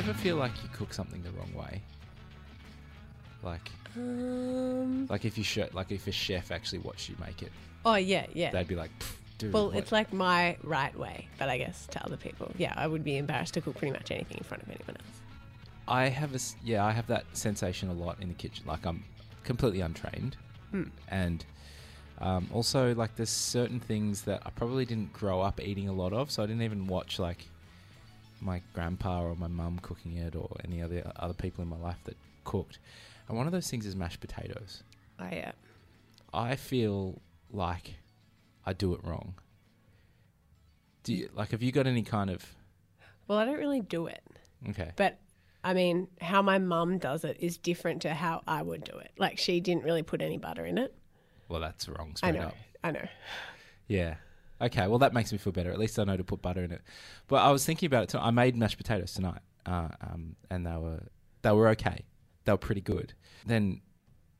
ever feel like you cook something the wrong way? Like, Um, like if you sh- like if a chef actually watched you make it, oh yeah, yeah. they'd be like, dude. well, what-" it's like my right way, but I guess to other people, yeah, I would be embarrassed to cook pretty much anything in front of anyone else. I have a yeah, I have that sensation a lot in the kitchen. Like I'm completely untrained, Hmm. and um, also like there's certain things that I probably didn't grow up eating a lot of, so I didn't even watch like my grandpa or my mum cooking it or any other other people in my life that cooked. And one of those things is mashed potatoes. I uh, I feel like I do it wrong. Do you, like have you got any kind of well, I don't really do it, okay? but I mean, how my mum does it is different to how I would do it. Like she didn't really put any butter in it. Well, that's wrong. I know, up. I know. Yeah. Okay. Well, that makes me feel better. At least I know to put butter in it. But I was thinking about it. Too. I made mashed potatoes tonight, uh, um, and they were they were okay. They were pretty good. Then,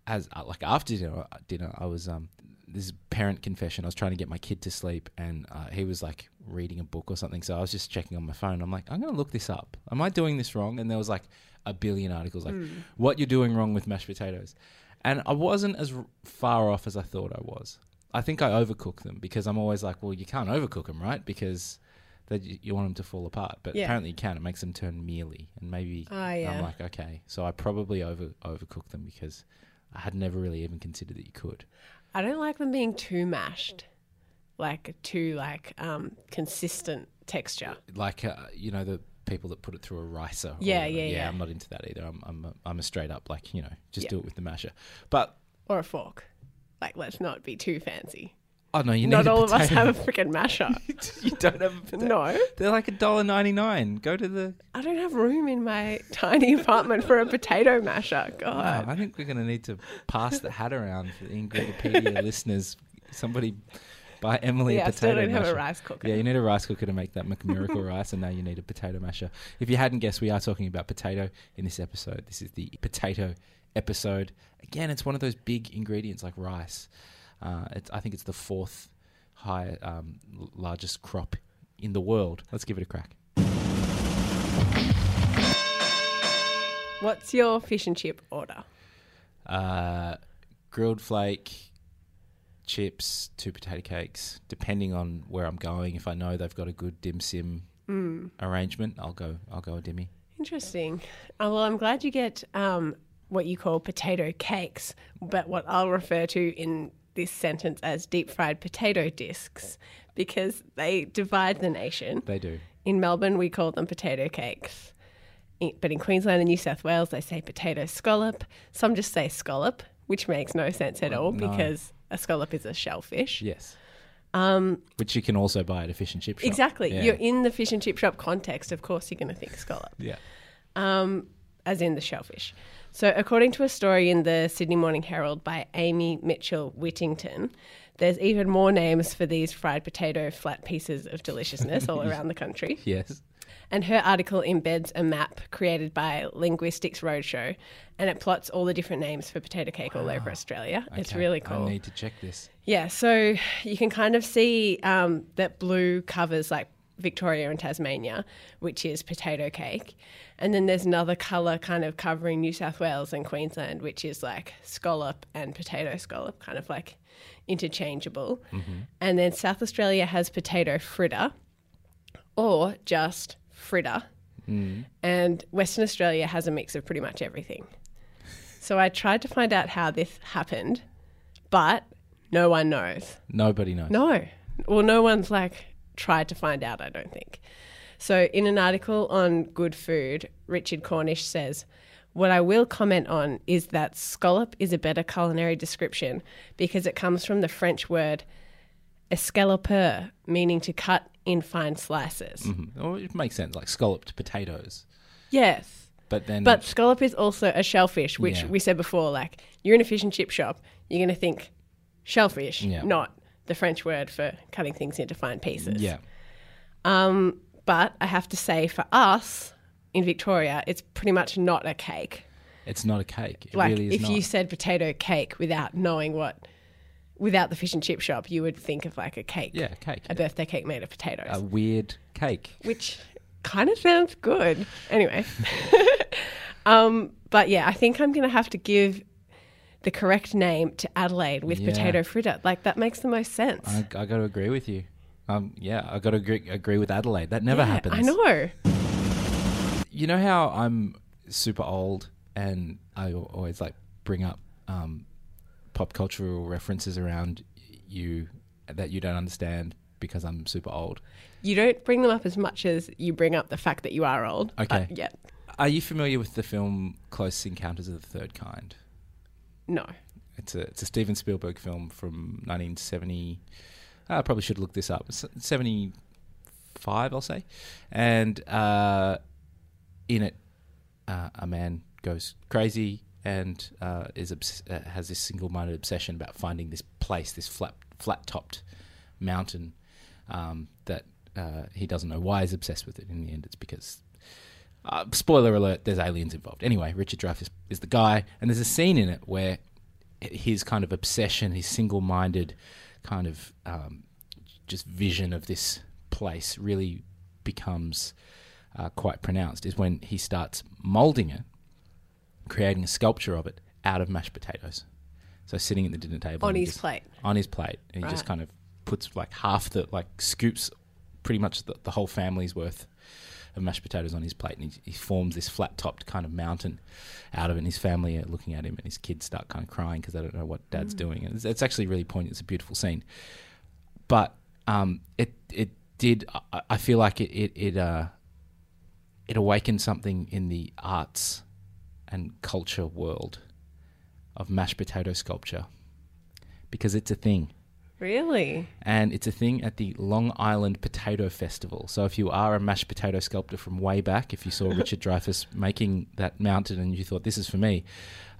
as uh, like after dinner, dinner I was um this parent confession. I was trying to get my kid to sleep, and uh, he was like reading a book or something. So I was just checking on my phone. I'm like, I'm going to look this up. Am I doing this wrong? And there was like a billion articles like what you're doing wrong with mashed potatoes, and I wasn't as far off as I thought I was. I think I overcook them because I'm always like, well, you can't overcook them, right? Because that you, you want them to fall apart, but Yeah. apparently you can. It makes them turn mealy, and maybe Ah, yeah. I'm like, okay, so I probably over overcook them because I had never really even considered that you could. I don't like them being too mashed, like too like um, consistent texture. Like uh, you know the people that put it through a ricer. or Yeah, yeah, yeah. I'm not into that either. I'm I'm a, I'm a straight up like you know just Yeah. do it with the masher. But or a fork. Like, let's not be too fancy. oh no, you Not all of us have a freaking masher. you don't have a potato. no, They're like a dollar ninety nine. Go to the. I don't have room in my tiny apartment for a potato masher. God. I think we're going to need to pass the hat around for the Ingredipedia listeners. Somebody buy Emily yeah, a I still potato don't have a rice cooker. Yeah, you need a rice cooker to make that McMiracle rice, and now you need a potato masher. If you hadn't guessed, we are talking about potato in this episode. This is the potato episode. Again, it's one of those big ingredients like rice. Uh, it's, I think it's the fourth high um, largest crop in the world. Let's give it a crack. What's your fish and chip order? Uh, grilled flake, chips, two potato cakes. Depending on where I'm going, if I know they've got a good dim sim Mm. arrangement, I'll go. I'll go a dimmy. Interesting. Oh, well, I'm glad you get um, what you call potato cakes, but what I'll refer to in this sentence as deep fried potato discs because they divide the nation. They do. In Melbourne, we call them potato cakes. But in Queensland and New South Wales, they say potato scallop. Some just say scallop, which makes no sense at all no. because a scallop is a shellfish. Yes. Um, Which you can also buy at a fish and chip shop. exactly. Yeah. You're in the fish and chip shop context. Of course, you're going to think scallop. yeah. um, as in the shellfish. So, according to a story in the Sydney Morning Herald by Amy Mitchell Whittington, there's even more names for these fried potato flat pieces of deliciousness all around the country. Yes. And her article embeds a map created by Linguistics Roadshow, and it plots all the different names for potato cake all over Australia. It's really cool. I need to check this. Yeah, so you can kind of see um, that blue covers like Victoria and Tasmania, which is potato cake. And then there's another colour kind of covering New South Wales and Queensland, which is like scallop and potato scallop, kind of like interchangeable. And then South Australia has potato fritter or just fritter. Mm. And Western Australia has a mix of pretty much everything. So I tried to find out how this happened, but no one knows. Nobody knows. No. Well, no one's like tried to find out, I don't think. So, in an article on Good Food, Richard Cornish says, What I will comment on is that scallop is a better culinary description because it comes from the French word escaloper, meaning to cut in fine slices. Mhm. Oh, it makes sense, like scalloped potatoes. Yes. But then, But scallop is also a shellfish, which Yeah. we said before. Like you're in a fish and chip shop, you're going to think shellfish, Yeah. not the French word for cutting things into fine pieces. yeah, Um, but I have to say, for us in Victoria, it's pretty much not a cake. it's not a cake. It Like really is if not. you said potato cake without knowing what, without the fish and chip shop, you would think of like a cake, yeah, cake. a birthday cake made of potatoes, A weird cake. which kind of sounds good. Anyway. um, but yeah, I think I'm going to have to give the correct name to Adelaide with Yeah. potato fritter. Like, that makes the most sense. I, I got to agree with you. Um, yeah, I got to agree, agree with Adelaide. That never Yeah, happens. I know. You know how I'm super old and I always like bring up um, pop cultural references around you that you don't understand because I'm super old. You don't bring them up as much as you bring up the fact that you are old. Okay. yeah. Are you familiar with the film Close Encounters of the Third Kind? No. It's a it's a Steven Spielberg film from 1970. I probably should look this up. S- 75, I'll say. And uh, in it, uh, a man goes crazy and uh, is obs- uh, has this single-minded obsession about finding this place, this flat flat-topped mountain um, that uh, he doesn't know why he's obsessed with it. In the end, it's because uh, spoiler alert: there's aliens involved. Anyway, Richard Dreyfuss is the guy, and there's a scene in it where his kind of obsession, his single-minded kind of um, just vision of this place really becomes uh, quite pronounced. Is when he starts molding it, creating a sculpture of it out of mashed potatoes. So sitting at the dinner table On his just- plate. on his plate, and he just kind of puts like half the like scoops, pretty much the, the whole family's worth of mashed potatoes on his plate, and he, he forms this flat topped kind of mountain out of it. And his family are looking at him, and his kids start kind of crying because they don't know what dad's doing. And it's, it's actually really poignant. It's a beautiful scene, but um, it it did. I, I feel like it it it uh it awakened something in the arts and culture world of mashed potato sculpture because it's a thing Really? and it's a thing at the Long Island Potato Festival. So if you are a mashed potato sculptor from way back, if you saw Richard Dreyfuss making that mountain and you thought this is for me,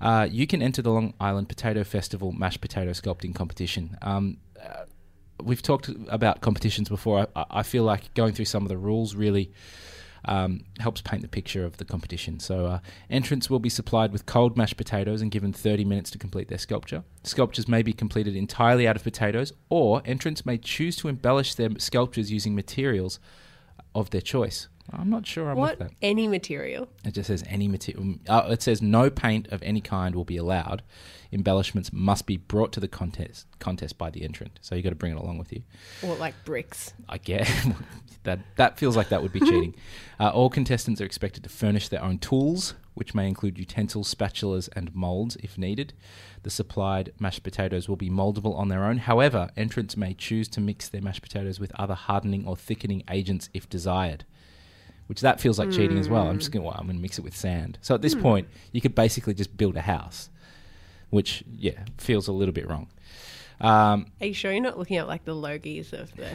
uh, you can enter the Long Island Potato Festival mashed potato sculpting competition. Um, uh, we've talked about competitions before. I, I feel like going through some of the rules really um, helps paint the picture of the competition. So, uh, entrants will be supplied with cold mashed potatoes and given 30 minutes to complete their sculpture. Sculptures may be completed entirely out of potatoes, or entrants may choose to embellish their sculptures using materials of their choice. I'm not sure I'm what? with that. Any material? It just says any material. Uh, it says no paint of any kind will be allowed. Embellishments must be brought to the contest contest by the entrant. So you got to bring it along with you. Or like bricks? I guess that that feels like that would be cheating. Uh, all contestants are expected to furnish their own tools, which may include utensils, spatulas, and molds if needed. The supplied mashed potatoes will be moldable on their own. However, entrants may choose to mix their mashed potatoes with other hardening or thickening agents if desired. Which that feels like cheating as well. I'm just going. Well, I'm going to mix it with sand. So at this point, you could basically just build a house, which yeah feels a little bit wrong. Um, Are you sure you're not looking at like the logies of the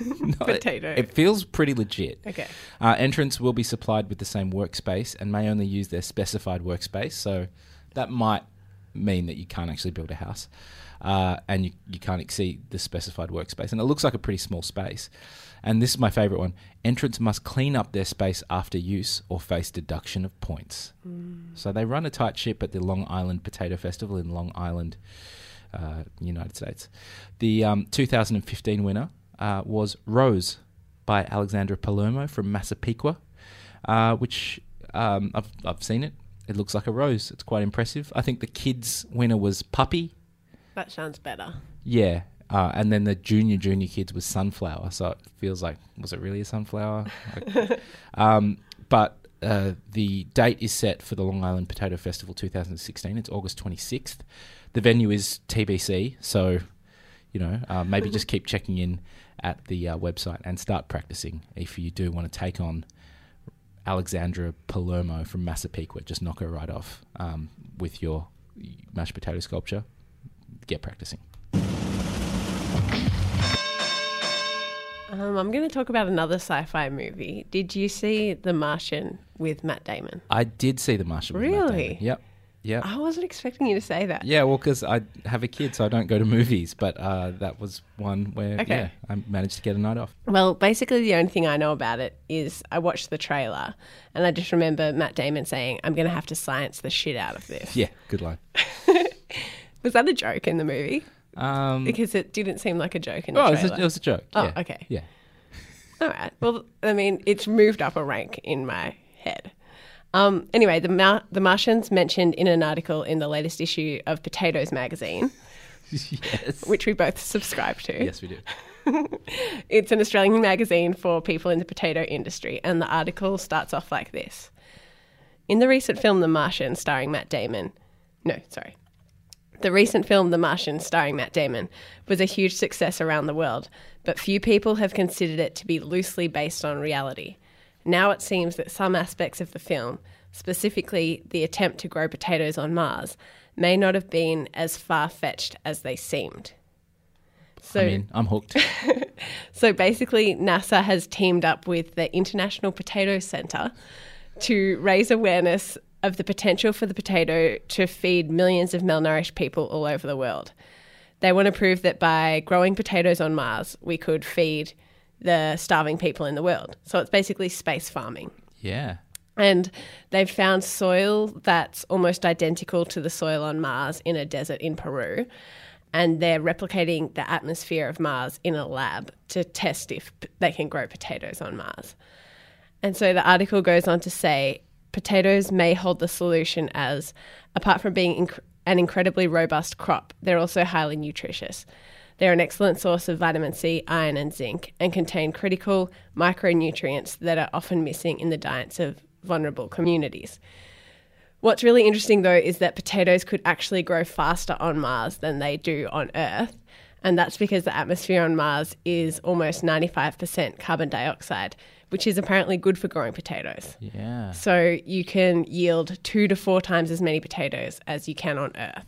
no, it- potato? It, feels pretty legit. okay. Uh, entrants will be supplied with the same workspace and may only use their specified workspace. So that might mean that you can't actually build a house uh, and you, you can't exceed the specified workspace. And it looks like a pretty small space. And this is my favorite one entrants must clean up their space after use or face deduction of points. So they run a tight ship at the Long Island Potato Festival in Long Island, uh, United States. The um, 2015 winner uh, was Rose by Alexandra Palermo from Massapequa, uh, which um, I've, I've seen it. It looks like a rose. It's quite impressive. I think the kids' winner was Puppy. That sounds better. Yeah. Uh, and then the junior junior kids was sunflower. So it feels like was it really a sunflower? Like- um, but uh, the date is set for the Long Island Potato Festival 2016. It's August 26th. The venue is TBC, so you know uh, maybe just keep checking in at the uh, website and start practicing if you do want to take on Alexandra Palermo from Massapequa. Just knock her right off um, with your mashed potato sculpture. Get practicing. Um, I'm going to talk about another sci-fi movie. Did you see The Martian with Matt Damon? I did see the Martian. with Matt Damon. Really? Yep. Yep. I wasn't expecting you to say that. Yeah, well, because I have a kid, so I don't go to movies. But uh, that was one where Okay. yeah, I managed to get a night off. Well, basically, the only thing I know about it is I watched the trailer and I just remember Matt Damon saying, I'm going to have to science the shit out of this. Yeah, good line. Was that a joke in the movie? Um, Because it didn't seem like a joke in the oh, it was, trailer. a, it was a joke. Oh, yeah. okay. Yeah. All right. Well, I mean, it's moved up a rank in my head. Um, anyway, the, Mar- the Martians mentioned in an article in the latest issue of Potatoes magazine, yes. which we both subscribe to. Yes, we do. It's an Australian magazine for people in the potato industry, and the article starts off like this. In the recent film The Martian, starring Matt Damon, no, sorry. The recent film The Martian, starring Matt Damon, was a huge success around the world, but few people have considered it to be loosely based on reality. Now it seems that some aspects of the film, specifically the attempt to grow potatoes on Mars, may not have been as far fetched as they seemed. So, I mean, I'm hooked. so basically, NASA has teamed up with the International Potato Center to raise awareness of the potential for the potato to feed millions of malnourished people all over the world. They want to prove that by growing potatoes on Mars, we could feed the starving people in the world. So it's basically space farming. Yeah. And they've found soil that's almost identical to the soil on Mars in a desert in Peru. And they're replicating the atmosphere of Mars in a lab to test if they can grow potatoes on Mars. And so the article goes on to say potatoes may hold the solution as, apart from being inc- an incredibly robust crop, they're also highly nutritious. They're an excellent source of vitamin C, iron, and zinc, and contain critical micronutrients that are often missing in the diets of vulnerable communities. What's really interesting though is that potatoes could actually grow faster on Mars than they do on Earth. And that's because the atmosphere on Mars is almost 95% carbon dioxide, which is apparently good for growing potatoes. Yeah. So you can yield two to four times as many potatoes as you can on Earth.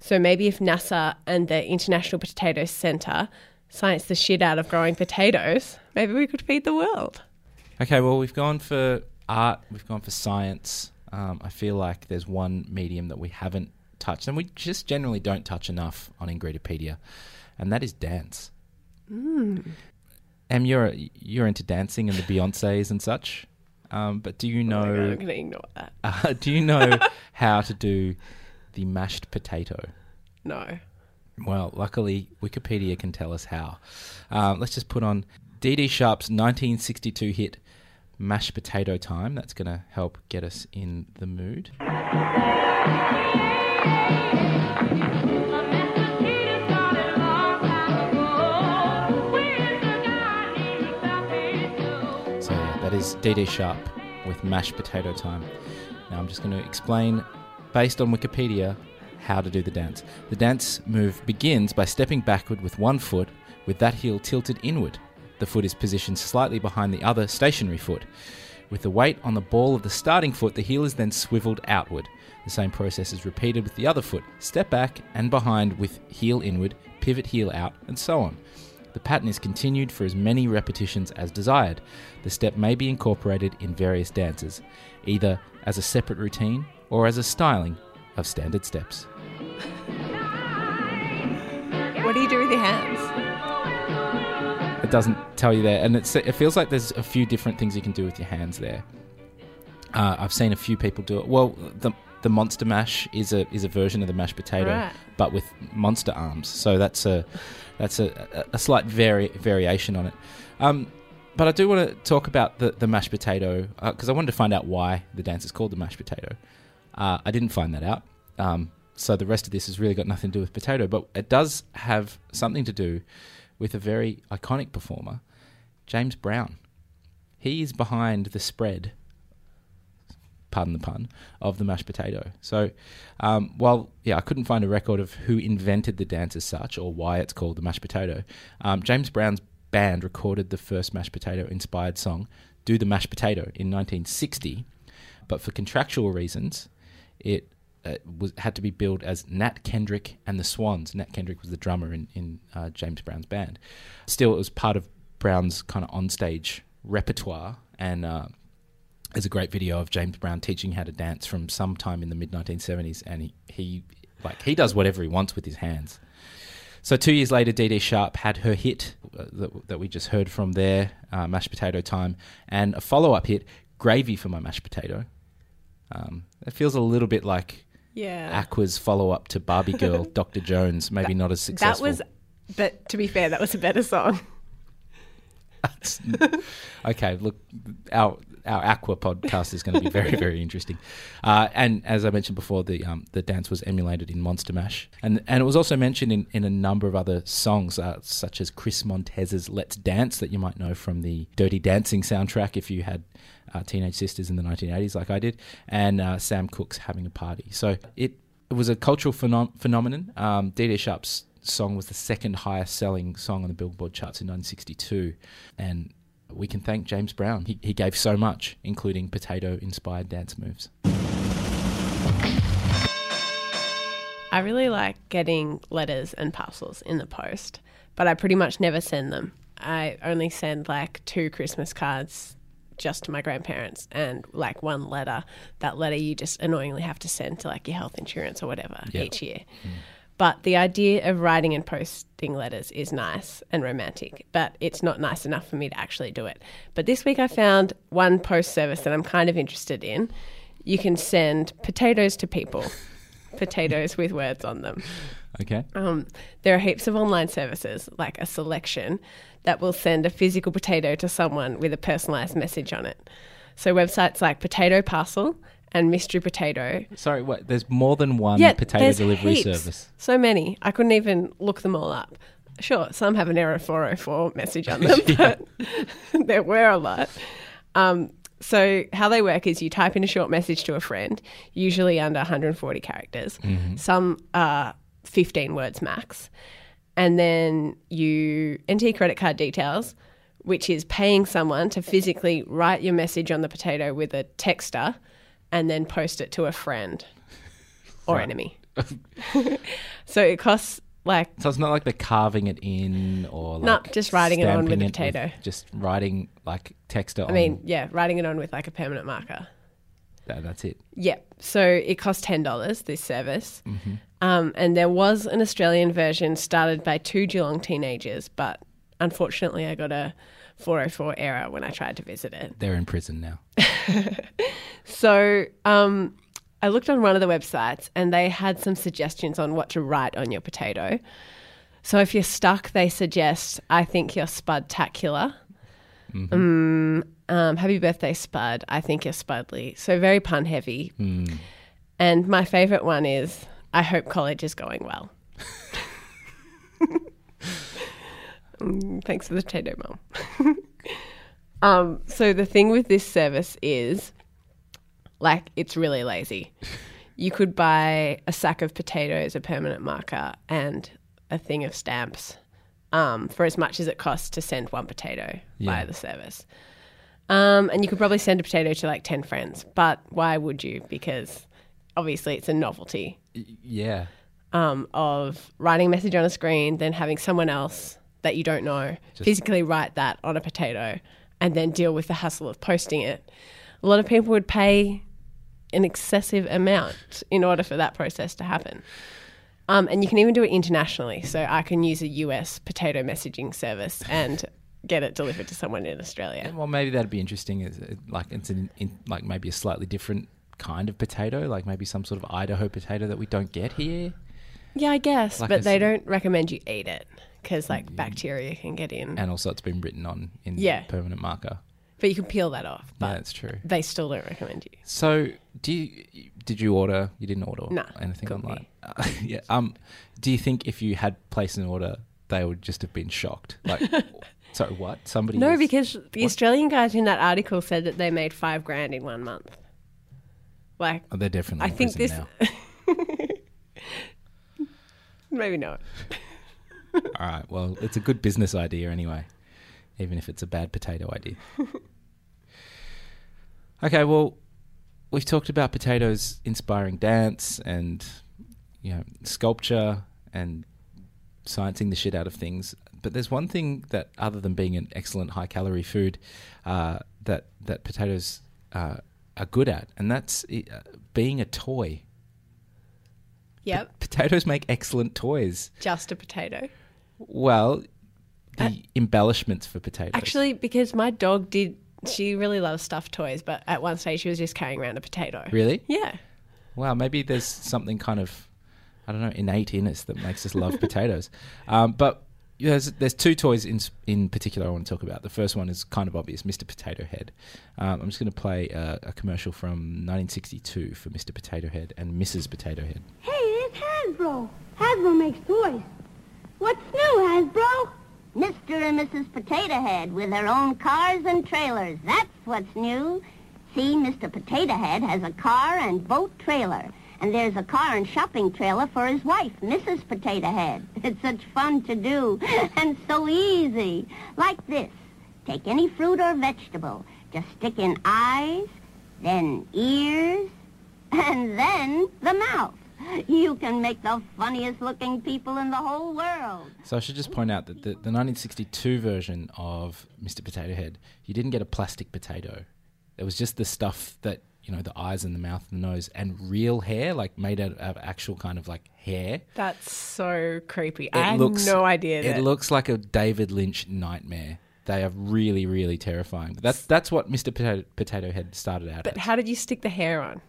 So maybe if NASA and the International Potato Center science the shit out of growing potatoes, maybe we could feed the world. Okay, well, we've gone for art, we've gone for science. Um, I feel like there's one medium that we haven't touched, and we just generally don't touch enough on Ingredipedia, and that is dance. Mm. Em, you're you're into dancing and the Beyonces and such, um, but do you Oh God, know I'm going to ignore that. uh, do you know how to do the mashed potato? No. Well, luckily, Wikipedia can tell us how. Um, let's just put on Dee Dee Sharp's 1962 hit Mashed Potato Time. That's going to help get us in the mood. Is Dee Dee Sharp with Mashed Potato Time. Now, I'm just going to explain, based on Wikipedia, how to do the dance. The dance move begins by stepping backward with one foot, with that heel tilted inward. The foot is positioned slightly behind the other stationary foot. With the weight on the ball of the starting foot, the heel is then swiveled outward. The same process is repeated with the other foot. Step back and behind with heel inward, pivot heel out, and so on. The pattern is continued for as many repetitions as desired. The step may be incorporated in various dances, either as a separate routine or as a styling of standard steps. What do you do with your hands? It doesn't tell you there, and it feels like there's a few different things you can do with your hands there. Uh, I've seen a few people do it. Well, the the monster mash is a is a version of the mashed potato, Right. but with monster arms. So that's a that's a, a, slight vari- variation on it. Um, but I do want to talk about the, the mashed potato because I wanted to find out why the dance is called the mashed potato. Uh, I didn't find that out. Um, so the rest of this has really got nothing to do with potato, but it does have something to do with a very iconic performer, James Brown. He is behind the spread, pardon the pun, of the mashed potato. So, um, while yeah, I couldn't find a record of who invented the dance as such or why it's called the mashed potato. Um, James Brown's band recorded the first mashed potato inspired song, "Do the Mashed Potato," in 1960, but for contractual reasons, it uh, was had to be billed as Nat Kendrick and the Swans. Nat Kendrick was the drummer in in uh, James Brown's band. Still, it was part of Brown's kind of onstage repertoire, and uh, there's a great video of James Brown teaching how to dance from sometime in the mid 1970s, and he, he like he does whatever he wants with his hands. So two years later, Dee Dee Sharp had her hit uh, that, that we just heard from there, uh, Mashed Potato Time, and a follow-up hit, Gravy for My Mashed Potato. Um, it feels a little bit like Yeah. Aqua's follow-up to Barbie Girl, Dr. Jones, maybe not as successful. That was, but to be fair, that was a better song. Okay, look, our our Aqua podcast is going to be very very interesting. Uh, and as I mentioned before, the um, the dance was emulated in Monster Mash, and and it was also mentioned in, in a number of other songs, uh, such as Chris Montez's "Let's Dance" that you might know from the Dirty Dancing soundtrack if you had. Uh, teenage sisters in the 1980s, like I did, and uh, Sam Cooke's having a party. So it, it was a cultural phenom- phenomenon. Um, Dee Dee Sharp's song was the second highest selling song on the Billboard charts in 1962. And we can thank James Brown. He, he gave so much, including potato inspired dance moves. I really like getting letters and parcels in the post, but I pretty much never send them. I only send like two Christmas cards just to my grandparents and like one letter. That letter you just annoyingly have to send to like your health insurance or whatever Yep. each year. Mm. But the idea of writing and posting letters is nice and romantic, but it's not nice enough for me to actually do it. But this week I found one post service that I'm kind of interested in. You can send potatoes to people, potatoes with words on them. Okay. Um, there are heaps of online services, like a selection, that will send a physical potato to someone with a personalised message on it. So websites like Potato Parcel and Mystery Potato. Sorry, what? There's more than one Yeah, potato delivery heaps. service. So many. I couldn't even look them all up. Sure, some have an error 404 message on them, but there were a lot. Um, so how they work is you type in a short message to a friend, usually under 140 characters. Some are 15 words max. And then you enter your credit card details, which is paying someone to physically write your message on the potato with a texter and then post it to a friend or Right. enemy. so it costs like So it's not like they're carving it in or No, like just writing it on with a potato. just writing like text it I mean, yeah, writing it on with like a permanent marker. that, that's it. Yep. So it cost ten dollars this service, um, and there was an Australian version started by two Geelong teenagers, but unfortunately, I got a 404 error when I tried to visit it. They're in prison now. So um, I looked on one of the websites, and they had some suggestions on what to write on your potato. So if you're stuck, they suggest, "I think you're spudtacular." Mm, um, happy birthday, Spud. I think you're Spudly. So very pun heavy. And my favourite one is I hope college is going well. Mm, thanks for the potato, mum. um, so the thing with this service is like it's really lazy. You could buy a sack of potatoes, a permanent marker, and a thing of stamps um, for as much as it costs to send one potato Yeah. via the service. Um, and you could probably send a potato to like 10 friends, but why would you? Because obviously it's a novelty yeah. um, of writing a message on a screen, then having someone else that you don't know Just- physically write that on a potato and then deal with the hassle of posting it. A lot of people would pay an excessive amount in order for that process to happen. Um, and you can even do it internationally. So I can use a US potato messaging service and get it delivered to someone in Australia. Well, maybe that'd be interesting. Is it like it's an, in, like maybe a slightly different kind of potato, like maybe some sort of Idaho potato that we don't get here. Yeah, I guess, Like but they don't recommend you eat it because like bacteria can get in. And also, it's been written on in Yeah. permanent marker. But you can peel that off. Yeah, that's true. they still don't recommend you. So, do you did you order? You didn't order No, anything couldn't online. Yeah. Um. Do you think if you had placed an order, they would just have been shocked? Like, sorry, what? Somebody? No, is- because the Australian guys in that article said that they made five grand in one month. Like, Oh, they're definitely. I in think prison this. now. Maybe not. All right. Well, it's a good business idea anyway, even if it's a bad potato idea. okay. Well, we've talked about potatoes inspiring dance and you know sculpture and sciencing the shit out of things. But there's one thing that, other than being an excellent high calorie food, uh, that that potatoes uh, are good at, and that's uh, being a toy. Yep. Potatoes make excellent toys. Just a potato. Well, the embellishments for potatoes. Actually, because my dog did, she really loves stuffed toys, but at one stage she was just carrying around a potato. really? Yeah. Wow, maybe there's something kind of, I don't know, innate in us that makes us love potatoes. Um, but there's, there's two toys in in particular I want to talk about. The first one is kind of obvious, Mr. Potato Head. Um, I'm just going to play a, a commercial from 1962 for Mr. Potato Head and Mrs. Potato Head. Hey, it's Hasbro. Hasbro makes toys. What's new, Hasbro? Mr. and Mrs. Potato Head with their own cars and trailers. That's what's new. See, Mr. Potato Head has a car and boat trailer. And there's a car and shopping trailer for his wife, Mrs. Potato Head. It's such fun to do and so easy. Like this. Take any fruit or vegetable. Just stick in eyes, then ears, and then the mouth. You can make the funniest looking people in the whole world. So I should just point out that the, the 1962 version of Mr. Potato Head, you didn't get a plastic potato. It was just the stuff that you know the eyes and the mouth and the nose and real hair, like made out of actual kind of like hair. That's so creepy. I had no idea. It looks like a David Lynch nightmare. They are really, really terrifying. But that's that's what Mr. Potato, Potato Head started out But as. how did you stick the hair on?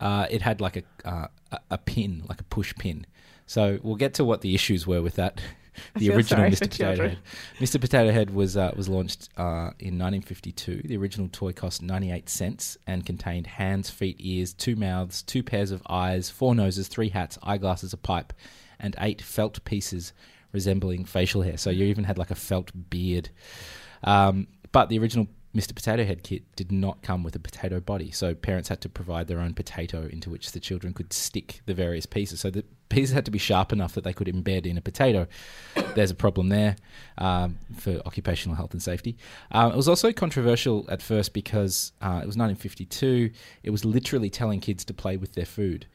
Uh, it had like a, uh, a pin, like a push pin. So we'll get to what the issues were with that. The original Mr. Potato children. Head. Mr. Potato Head was uh, was launched uh, in 1952. The original toy cost 98 cents and contained hands, feet, ears, two mouths, two pairs of eyes, four noses, three hats, eyeglasses, a pipe, and eight felt pieces resembling facial hair. So you even had like a felt beard. Um, but the original Mr. Potato Head kit did not come with a potato body, so parents had to provide their own potato into which the children could stick the various pieces. So the pieces had to be sharp enough that they could embed in a potato. There's a problem there um, for occupational health and safety. Uh, it was also controversial at first because uh, it was 1952. It was literally telling kids to play with their food.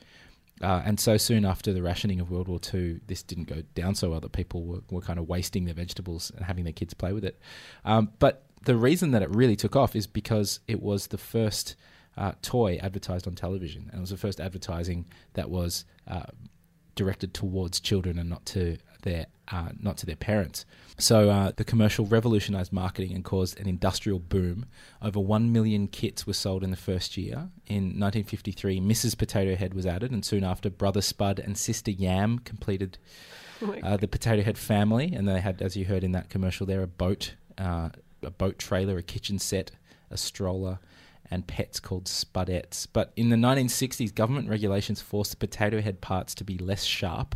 Uh, and so soon after the rationing of World War II, this didn't go down so well that people were, were kind of wasting their vegetables and having their kids play with it. Um, but the reason that it really took off is because it was the first uh, toy advertised on television, and it was the first advertising that was uh, directed towards children and not to their uh, not to their parents. So uh, the commercial revolutionized marketing and caused an industrial boom. Over one million kits were sold in the first year. In 1953, Mrs. Potato Head was added, and soon after, Brother Spud and Sister Yam completed uh, the Potato Head family, and they had, as you heard in that commercial, there a boat, uh, a boat trailer, a kitchen set, a stroller, and pets called Spudettes. But in the 1960s, government regulations forced the Potato Head parts to be less sharp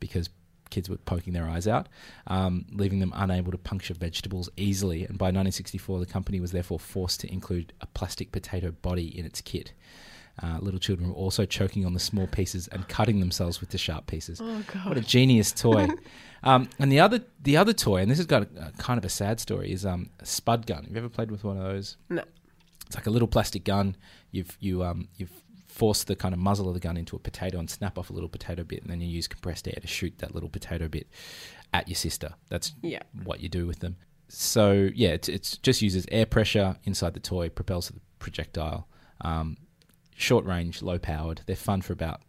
because kids were poking their eyes out, um, leaving them unable to puncture vegetables easily. And by 1964, the company was therefore forced to include a plastic potato body in its kit. Uh, little children were also choking on the small pieces and cutting themselves with the sharp pieces. Oh God. What a genius toy! um, and the other, the other toy, and this has got a, a kind of a sad story, is um, a spud gun. Have you ever played with one of those? No. It's like a little plastic gun. You've you um you've forced the kind of muzzle of the gun into a potato and snap off a little potato bit, and then you use compressed air to shoot that little potato bit at your sister. That's Yeah. what you do with them. So yeah, it's it's just uses air pressure inside the toy, propels the projectile. Um, short range, low powered. They're fun for about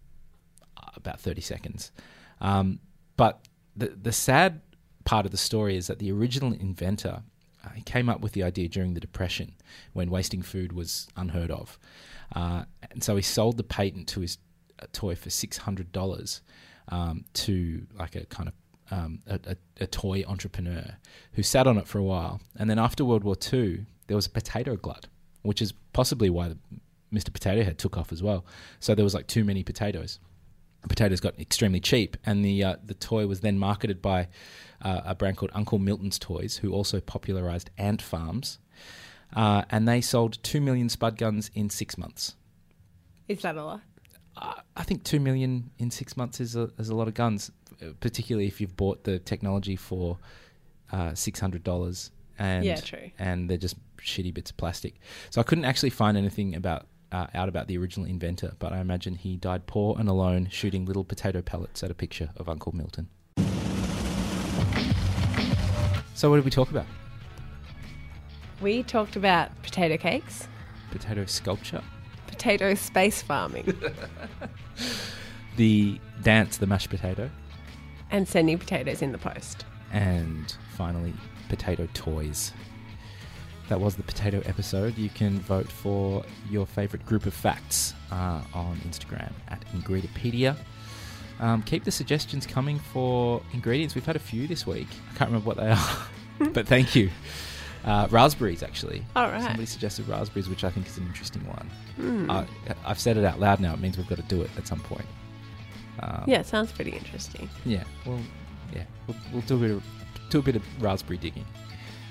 uh, about thirty seconds. Um, but the the sad part of the story is that the original inventor uh, he came up with the idea during the depression when wasting food was unheard of, uh, and so he sold the patent to his uh, toy for six hundred dollars um, to like a kind of um, a, a, a toy entrepreneur who sat on it for a while, and then after World War II, there was a potato glut, which is possibly why the, Mr. Potato Head took off as well. So there was like too many potatoes. Potatoes got extremely cheap, and the uh, the toy was then marketed by uh, a brand called Uncle Milton's Toys, who also popularized ant farms, uh, and they sold two million spud guns in six months. Is that a lot? Uh, I think two million in six months is a, is a lot of guns, particularly if you've bought the technology for uh, six hundred dollars. And, Yeah, true. And they're just shitty bits of plastic. So I couldn't actually find anything about uh, out about the original inventor, but I imagine he died poor and alone, shooting little potato pellets at a picture of Uncle Milton. So what did we talk about? We talked about potato cakes, Potato sculpture, potato space farming, the dance, the mashed potato, and sending potatoes in the post. and finally, potato toys. That was the potato episode. You can vote for your favorite group of facts uh, on Instagram at Ingredipedia. Um, keep the suggestions coming for ingredients. We've had a few this week. I can't remember what they are, but thank you. Uh, raspberries, actually. All right. Somebody suggested raspberries, which I think is an interesting one. Hmm. I, I've said it out loud now. It means we've got to do it at some point. Um, Yeah, sounds pretty interesting. Yeah. Well, yeah. We'll, we'll do a bit of do a bit of raspberry digging.